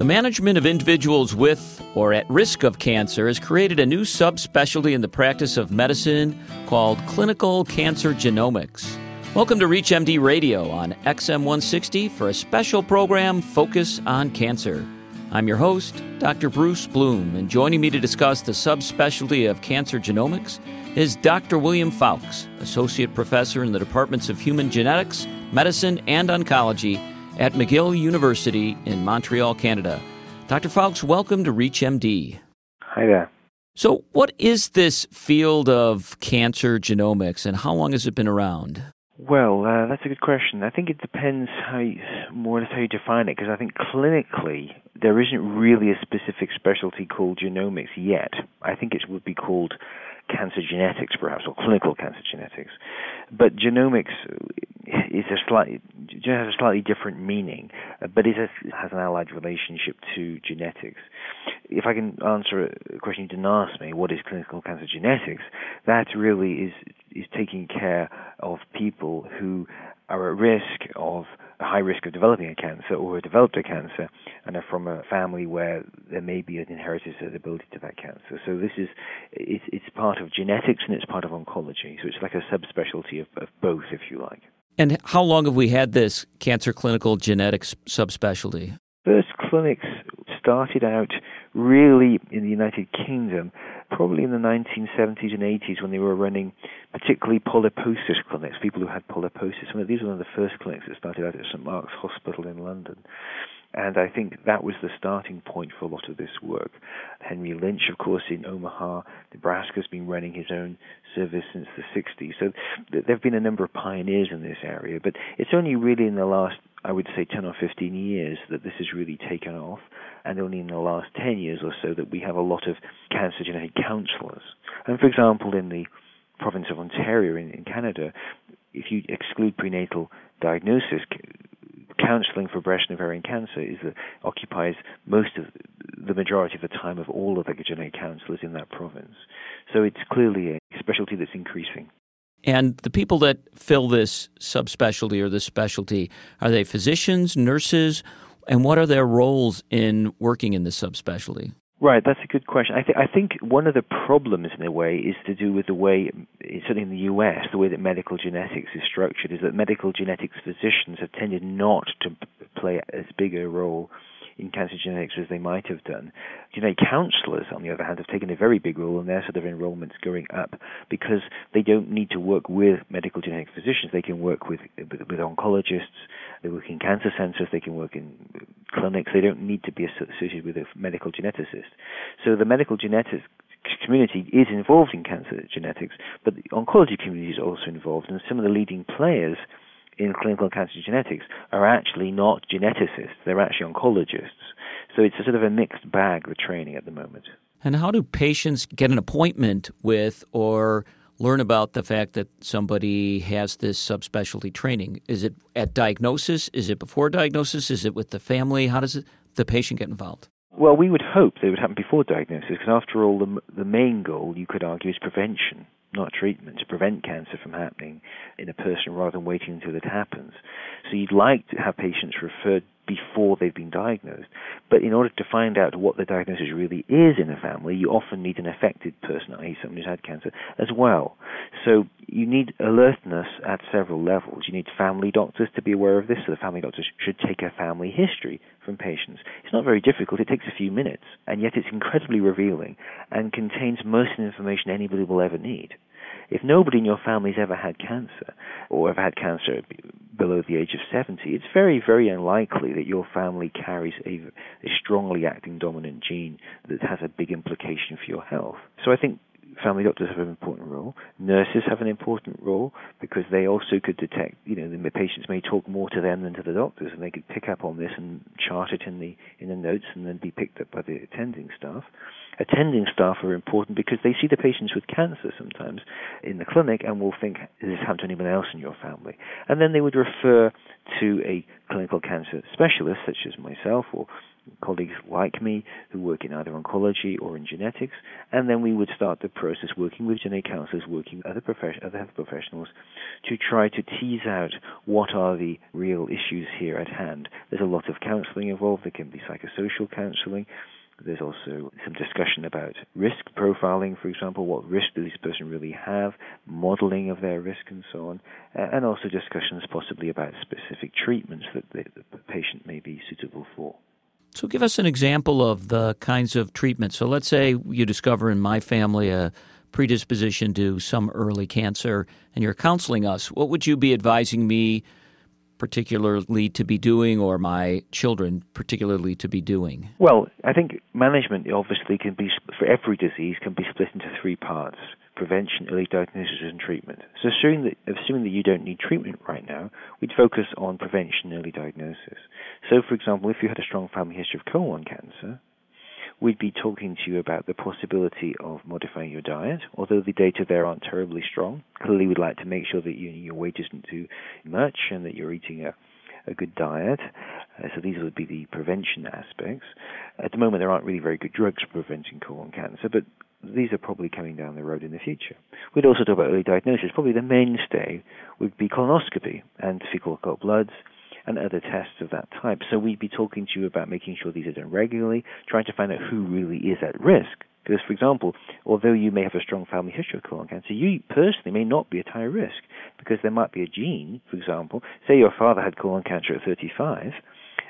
The management of individuals with or at risk of cancer has created a new subspecialty in the practice of medicine called clinical cancer genomics. Welcome to ReachMD Radio on XM 160 for a special program Focus on Cancer. I'm your host, Dr. Bruce Bloom, and joining me to discuss the subspecialty of cancer genomics is Dr. William Foulkes, Associate Professor in the Departments of Human Genetics, Medicine, and Oncology at McGill University in Montreal, Canada. Dr. Foulkes, welcome to ReachMD. Hi there. So, what is this field of cancer genomics and how long has it been around? Well, uh, that's a good question. I think it depends how you, more or less how you define it, because I think clinically there isn't really a specific specialty called genomics yet. I think it would be called cancer genetics, perhaps, or clinical cancer genetics. But genomics is a slightly has a slightly different meaning, uh, but it has, has an allied relationship to genetics. If I can answer a question you didn't ask me, what is clinical cancer genetics? That really is is taking care of people who are at risk of a high risk of developing a cancer or have developed a cancer and are from a family where there may be an inherited ability to that cancer. So this is it's, it's part of genetics and it's part of oncology. So it's like a subspecialty of, of both, if you like. And how long have we had this cancer clinical genetics subspecialty? First clinics started out really in the United Kingdom, probably in the 1970s and 80s when they were running particularly polyposis clinics, people who had polyposis. And these were one of the first clinics that started out at St Mark's Hospital in London. And I think that was the starting point for a lot of this work. Henry Lynch, of course, in Omaha, Nebraska, has been running his own service since the 60s. So there have been a number of pioneers in this area, but it's only really in the last, I would say, 10 or 15 years that this has really taken off, and only in the last 10 years or so that we have a lot of cancer genetic counselors. And for example, in the province of Ontario in, in Canada, if you exclude prenatal diagnosis, counseling for breast and ovarian cancer is that occupies most of the majority of the time of all of the genetic counselors in that province. So it's clearly a specialty that's increasing. And the people that fill this subspecialty or this specialty, are they physicians, nurses, and what are their roles in working in this subspecialty? Right, that's a good question. I, th- I think one of the problems, in a way, is to do with the way, certainly in the US, the way that medical genetics is structured, is that medical genetics physicians have tended not to play as big a role in cancer genetics as they might have done. Genetic counselors, on the other hand, have taken a very big role, and their sort of enrollment's going up because they don't need to work with medical genetic physicians. They can work with with, with oncologists. They work in cancer centers. They can work in clinics. They don't need to be associated with a medical geneticist. So the medical genetics community is involved in cancer genetics, but the oncology community is also involved, and some of the leading players in clinical cancer genetics are actually not geneticists, they're actually oncologists. So it's a sort of a mixed bag, the training at the moment. And how do patients get an appointment with or learn about the fact that somebody has this subspecialty training? Is it at diagnosis? Is it before diagnosis? Is it with the family? How does it, the patient get involved? Well, we would hope they would happen before diagnosis, because after all, the, the main goal, you could argue, is prevention not treatment, to prevent cancer from happening in a person rather than waiting until it happens. So you'd like to have patients referred before they've been diagnosed. But in order to find out what the diagnosis really is in a family, you often need an affected person, i.e., someone who's had cancer, as well. So you need alertness at several levels. You need family doctors to be aware of this, so the family doctors should take a family history from patients. It's not very difficult, it takes a few minutes, and yet it's incredibly revealing and contains most of the information anybody will ever need. If nobody in your family's ever had cancer, or ever had cancer below the age of 70, it's very, very unlikely that your family carries a, a strongly acting dominant gene that has a big implication for your health. So I think family doctors have an important role. Nurses have an important role because they also could detect, you know, the patients may talk more to them than to the doctors, and they could pick up on this and chart it in the in the notes, and then be picked up by the attending staff attending staff are important because they see the patients with cancer sometimes in the clinic and will think, has this happened to anyone else in your family? And then they would refer to a clinical cancer specialist, such as myself or colleagues like me who work in either oncology or in genetics, and then we would start the process working with genetic counselors, working with other, profession, other health professionals to try to tease out what are the real issues here at hand. There's a lot of counseling involved. There can be psychosocial counseling. There's also some discussion about risk profiling, for example, what risk does this person really have, modeling of their risk, and so on, and also discussions possibly about specific treatments that the patient may be suitable for. So, give us an example of the kinds of treatments. So, let's say you discover in my family a predisposition to some early cancer and you're counseling us. What would you be advising me particularly to be doing or my children particularly to be doing? Well, I think management obviously can be, for every disease, can be split into three parts prevention, early diagnosis, and treatment. So, assuming that, assuming that you don't need treatment right now, we'd focus on prevention, and early diagnosis. So, for example, if you had a strong family history of colon cancer, we'd be talking to you about the possibility of modifying your diet, although the data there aren't terribly strong. Clearly, we'd like to make sure that you, your weight isn't too much and that you're eating a, a good diet. Uh, so these would be the prevention aspects. At the moment, there aren't really very good drugs for preventing colon cancer, but these are probably coming down the road in the future. We'd also talk about early diagnosis. Probably the mainstay would be colonoscopy and fecal occult bloods and other tests of that type. So we'd be talking to you about making sure these are done regularly, trying to find out who really is at risk. Because, for example, although you may have a strong family history of colon cancer, you personally may not be at high risk because there might be a gene, for example, say your father had colon cancer at 35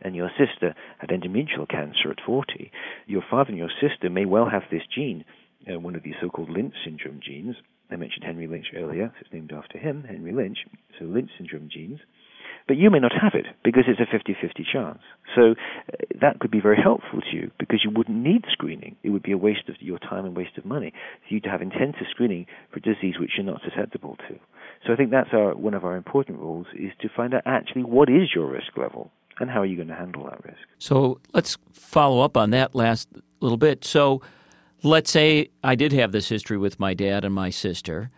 and your sister had endometrial cancer at 40. Your father and your sister may well have this gene, uh, one of these so called Lynch syndrome genes. I mentioned Henry Lynch earlier, so it's named after him, Henry Lynch. So Lynch syndrome genes. But you may not have it because it's a 50 50 chance. So uh, that could be very helpful to you because you wouldn't need screening. It would be a waste of your time and waste of money for you to have intensive screening for disease which you're not susceptible to. So I think that's our, one of our important rules is to find out actually what is your risk level and how are you going to handle that risk. So let's follow up on that last little bit. So let's say I did have this history with my dad and my sister.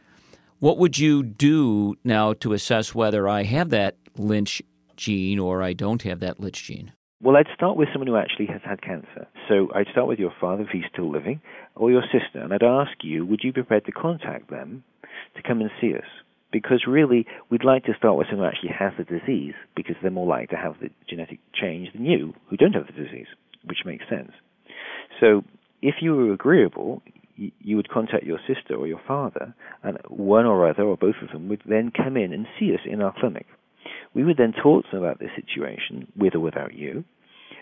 What would you do now to assess whether I have that Lynch gene or I don't have that Lynch gene? Well, I'd start with someone who actually has had cancer. So I'd start with your father if he's still living, or your sister, and I'd ask you, would you be prepared to contact them to come and see us? Because really, we'd like to start with someone who actually has the disease, because they're more likely to have the genetic change than you, who don't have the disease, which makes sense. So if you were agreeable, you would contact your sister or your father, and one or other or both of them would then come in and see us in our clinic. We would then talk to them about the situation, with or without you,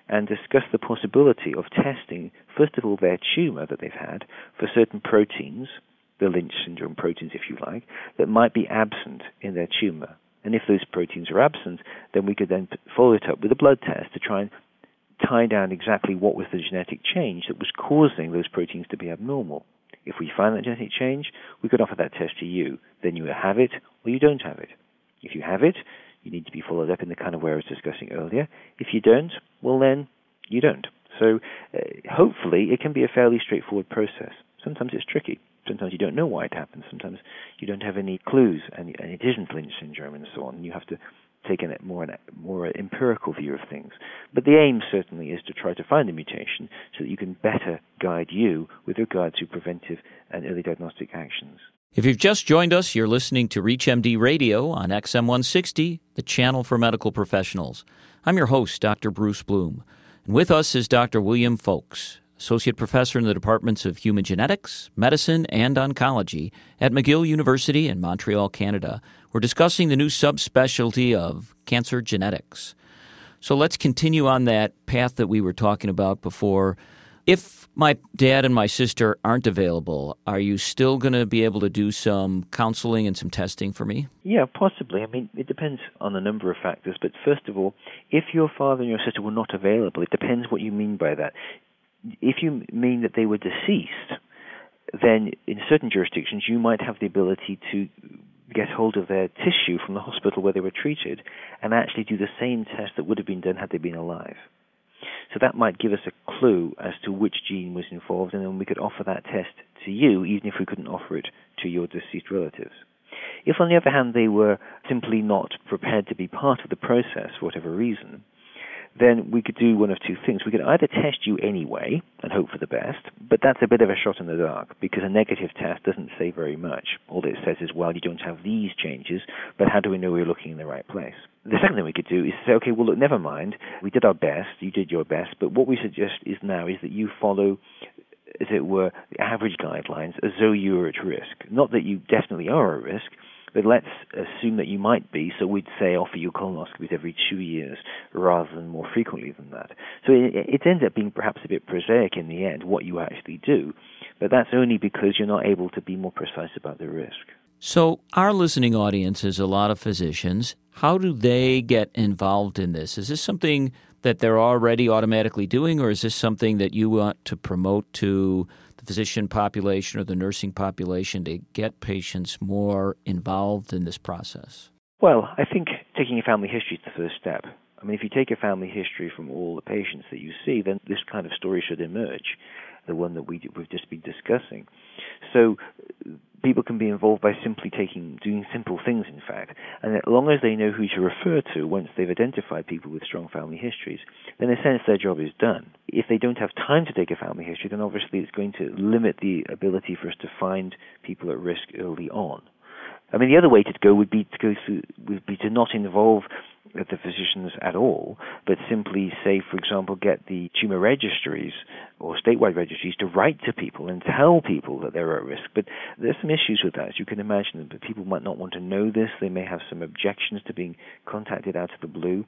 and discuss the possibility of testing, first of all, their tumor that they've had for certain proteins, the Lynch syndrome proteins, if you like, that might be absent in their tumor. And if those proteins are absent, then we could then follow it up with a blood test to try and tie down exactly what was the genetic change that was causing those proteins to be abnormal. If we find that genetic change, we could offer that test to you. Then you have it or you don't have it. If you have it, you need to be followed up in the kind of way I was discussing earlier. If you don't, well, then you don't. So uh, hopefully it can be a fairly straightforward process. Sometimes it's tricky. Sometimes you don't know why it happens. Sometimes you don't have any clues, and, and it isn't Lynch syndrome and so on. You have to take a more, more empirical view of things. But the aim certainly is to try to find the mutation so that you can better guide you with regard to preventive and early diagnostic actions. If you've just joined us, you're listening to ReachMD Radio on XM160, the channel for medical professionals. I'm your host, Dr. Bruce Bloom. And with us is Dr. William Foulkes, Associate Professor in the Departments of Human Genetics, Medicine, and Oncology at McGill University in Montreal, Canada. We're discussing the new subspecialty of cancer genetics. So let's continue on that path that we were talking about before. If my dad and my sister aren't available, are you still going to be able to do some counseling and some testing for me? Yeah, possibly. I mean, it depends on a number of factors. But first of all, if your father and your sister were not available, it depends what you mean by that. If you mean that they were deceased, then in certain jurisdictions you might have the ability to get hold of their tissue from the hospital where they were treated and actually do the same test that would have been done had they been alive. So that might give us a clue as to which gene was involved, and then we could offer that test to you, even if we couldn't offer it to your deceased relatives. If, on the other hand, they were simply not prepared to be part of the process for whatever reason, then we could do one of two things. We could either test you anyway and hope for the best, but that's a bit of a shot in the dark because a negative test doesn't say very much. All it says is, well, you don't have these changes, but how do we know we're looking in the right place? The second thing we could do is say, okay, well, look, never mind. We did our best. You did your best. But what we suggest is now is that you follow as it were, the average guidelines as though you were at risk. Not that you definitely are at risk, but let's assume that you might be, so we'd say offer you colonoscopies every two years rather than more frequently than that. So it, it ends up being perhaps a bit prosaic in the end, what you actually do, but that's only because you're not able to be more precise about the risk. So, our listening audience is a lot of physicians. How do they get involved in this? Is this something that they're already automatically doing, or is this something that you want to promote to the physician population or the nursing population to get patients more involved in this process? Well, I think taking a family history is the first step. I mean, if you take a family history from all the patients that you see, then this kind of story should emerge, the one that we, we've just been discussing. So people can be involved by simply taking doing simple things in fact. And as long as they know who to refer to once they've identified people with strong family histories then in a sense their job is done. If they don't have time to take a family history then obviously it's going to limit the ability for us to find people at risk early on. I mean, the other way to go would be to go through would be to not involve the physicians at all, but simply say, for example, get the tumor registries or statewide registries to write to people and tell people that they're at risk. But there's some issues with that, as you can imagine. But people might not want to know this. They may have some objections to being contacted out of the blue.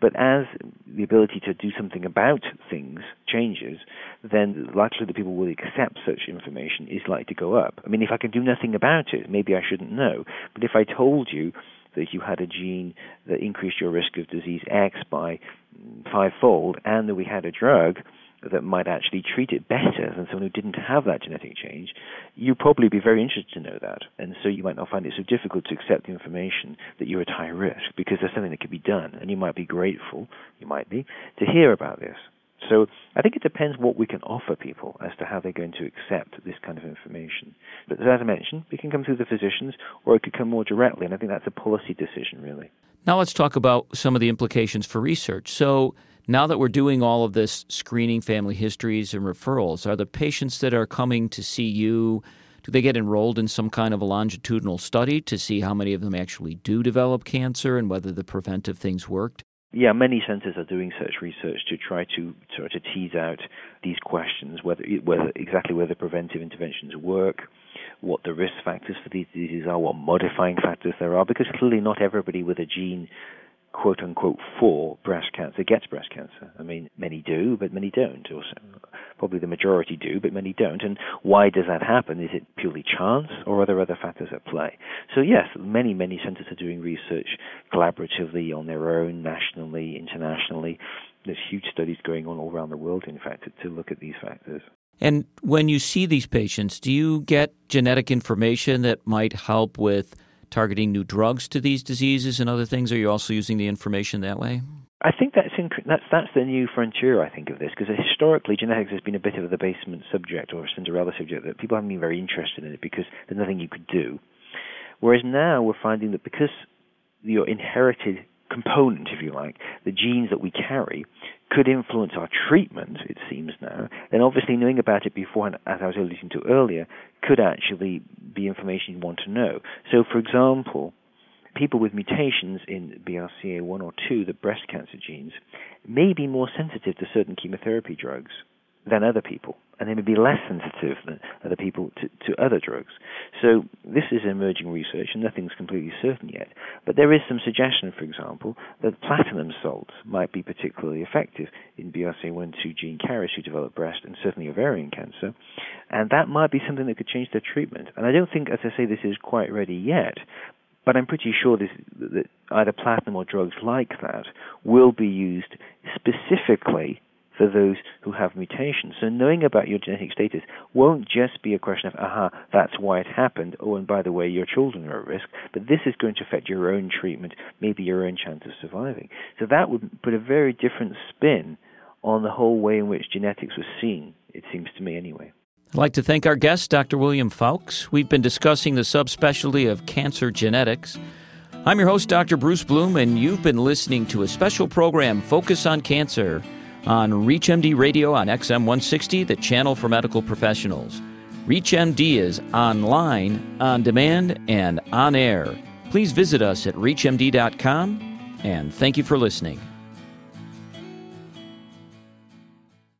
But as the ability to do something about things changes, then likely the likelihood that people will accept such information is likely to go up. I mean, if I can do nothing about it, maybe I shouldn't know. But if I told you that you had a gene that increased your risk of disease X by fivefold, and that we had a drug that might actually treat it better than someone who didn't have that genetic change, you'd probably be very interested to know that. And so you might not find it so difficult to accept the information that you're at high risk because there's something that can be done. And you might be grateful, you might be, to hear about this. So I think it depends what we can offer people as to how they're going to accept this kind of information. But as I mentioned, it can come through the physicians or it could come more directly, and I think that's a policy decision, really. Now let's talk about some of the implications for research. So now that we're doing all of this screening family histories and referrals, are the patients that are coming to see you do they get enrolled in some kind of a longitudinal study to see how many of them actually do develop cancer and whether the preventive things worked? Yeah, many centers are doing such research to try to try to tease out these questions, whether whether exactly whether preventive interventions work, what the risk factors for these diseases are, what modifying factors there are, because clearly not everybody with a gene quote unquote for breast cancer gets breast cancer. I mean, many do, but many don't. Or probably the majority do, but many don't. And why does that happen? Is it purely chance, or are there other factors at play? So yes, many many centers are doing research collaboratively on their own, nationally, internationally. There's huge studies going on all around the world, in fact, to, to look at these factors. And when you see these patients, do you get genetic information that might help with targeting new drugs to these diseases and other things? Are you also using the information that way? I think that's that's that's the new frontier. I think of this because historically genetics has been a bit of the basement subject or a Cinderella subject that people haven't been very interested in it because there's nothing you could do. Whereas now we're finding that because your inherited component, if you like, the genes that we carry, could influence our treatment, it seems now, then obviously knowing about it beforehand, as I was alluding to earlier, could actually be information you want to know. So, for example, people with mutations in BRCA1 or 2, the breast cancer genes, may be more sensitive to certain chemotherapy drugs than other people, and they may be less sensitive than other people to, to other drugs. So this is emerging research, and nothing's completely certain yet. But there is some suggestion, for example, that platinum salts might be particularly effective in BRCA1 2 gene carriers who develop breast and certainly ovarian cancer, and that might be something that could change their treatment. And I don't think, as I say, this is quite ready yet, but I'm pretty sure this, that either platinum or drugs like that will be used specifically for those who have mutations. So knowing about your genetic status won't just be a question of, aha, that's why it happened. Oh, and by the way, your children are at risk. But this is going to affect your own treatment, maybe your own chance of surviving. So that would put a very different spin on the whole way in which genetics was seen, it seems to me anyway. I'd like to thank our guest, Dr. William Foulkes. We've been discussing the subspecialty of cancer genetics. I'm your host, Dr. Bruce Bloom, and you've been listening to a special program, Focus on Cancer, on ReachMD Radio on XM 160, the channel for medical professionals. ReachMD is online, on demand, and on air. Please visit us at ReachMD.com, and thank you for listening.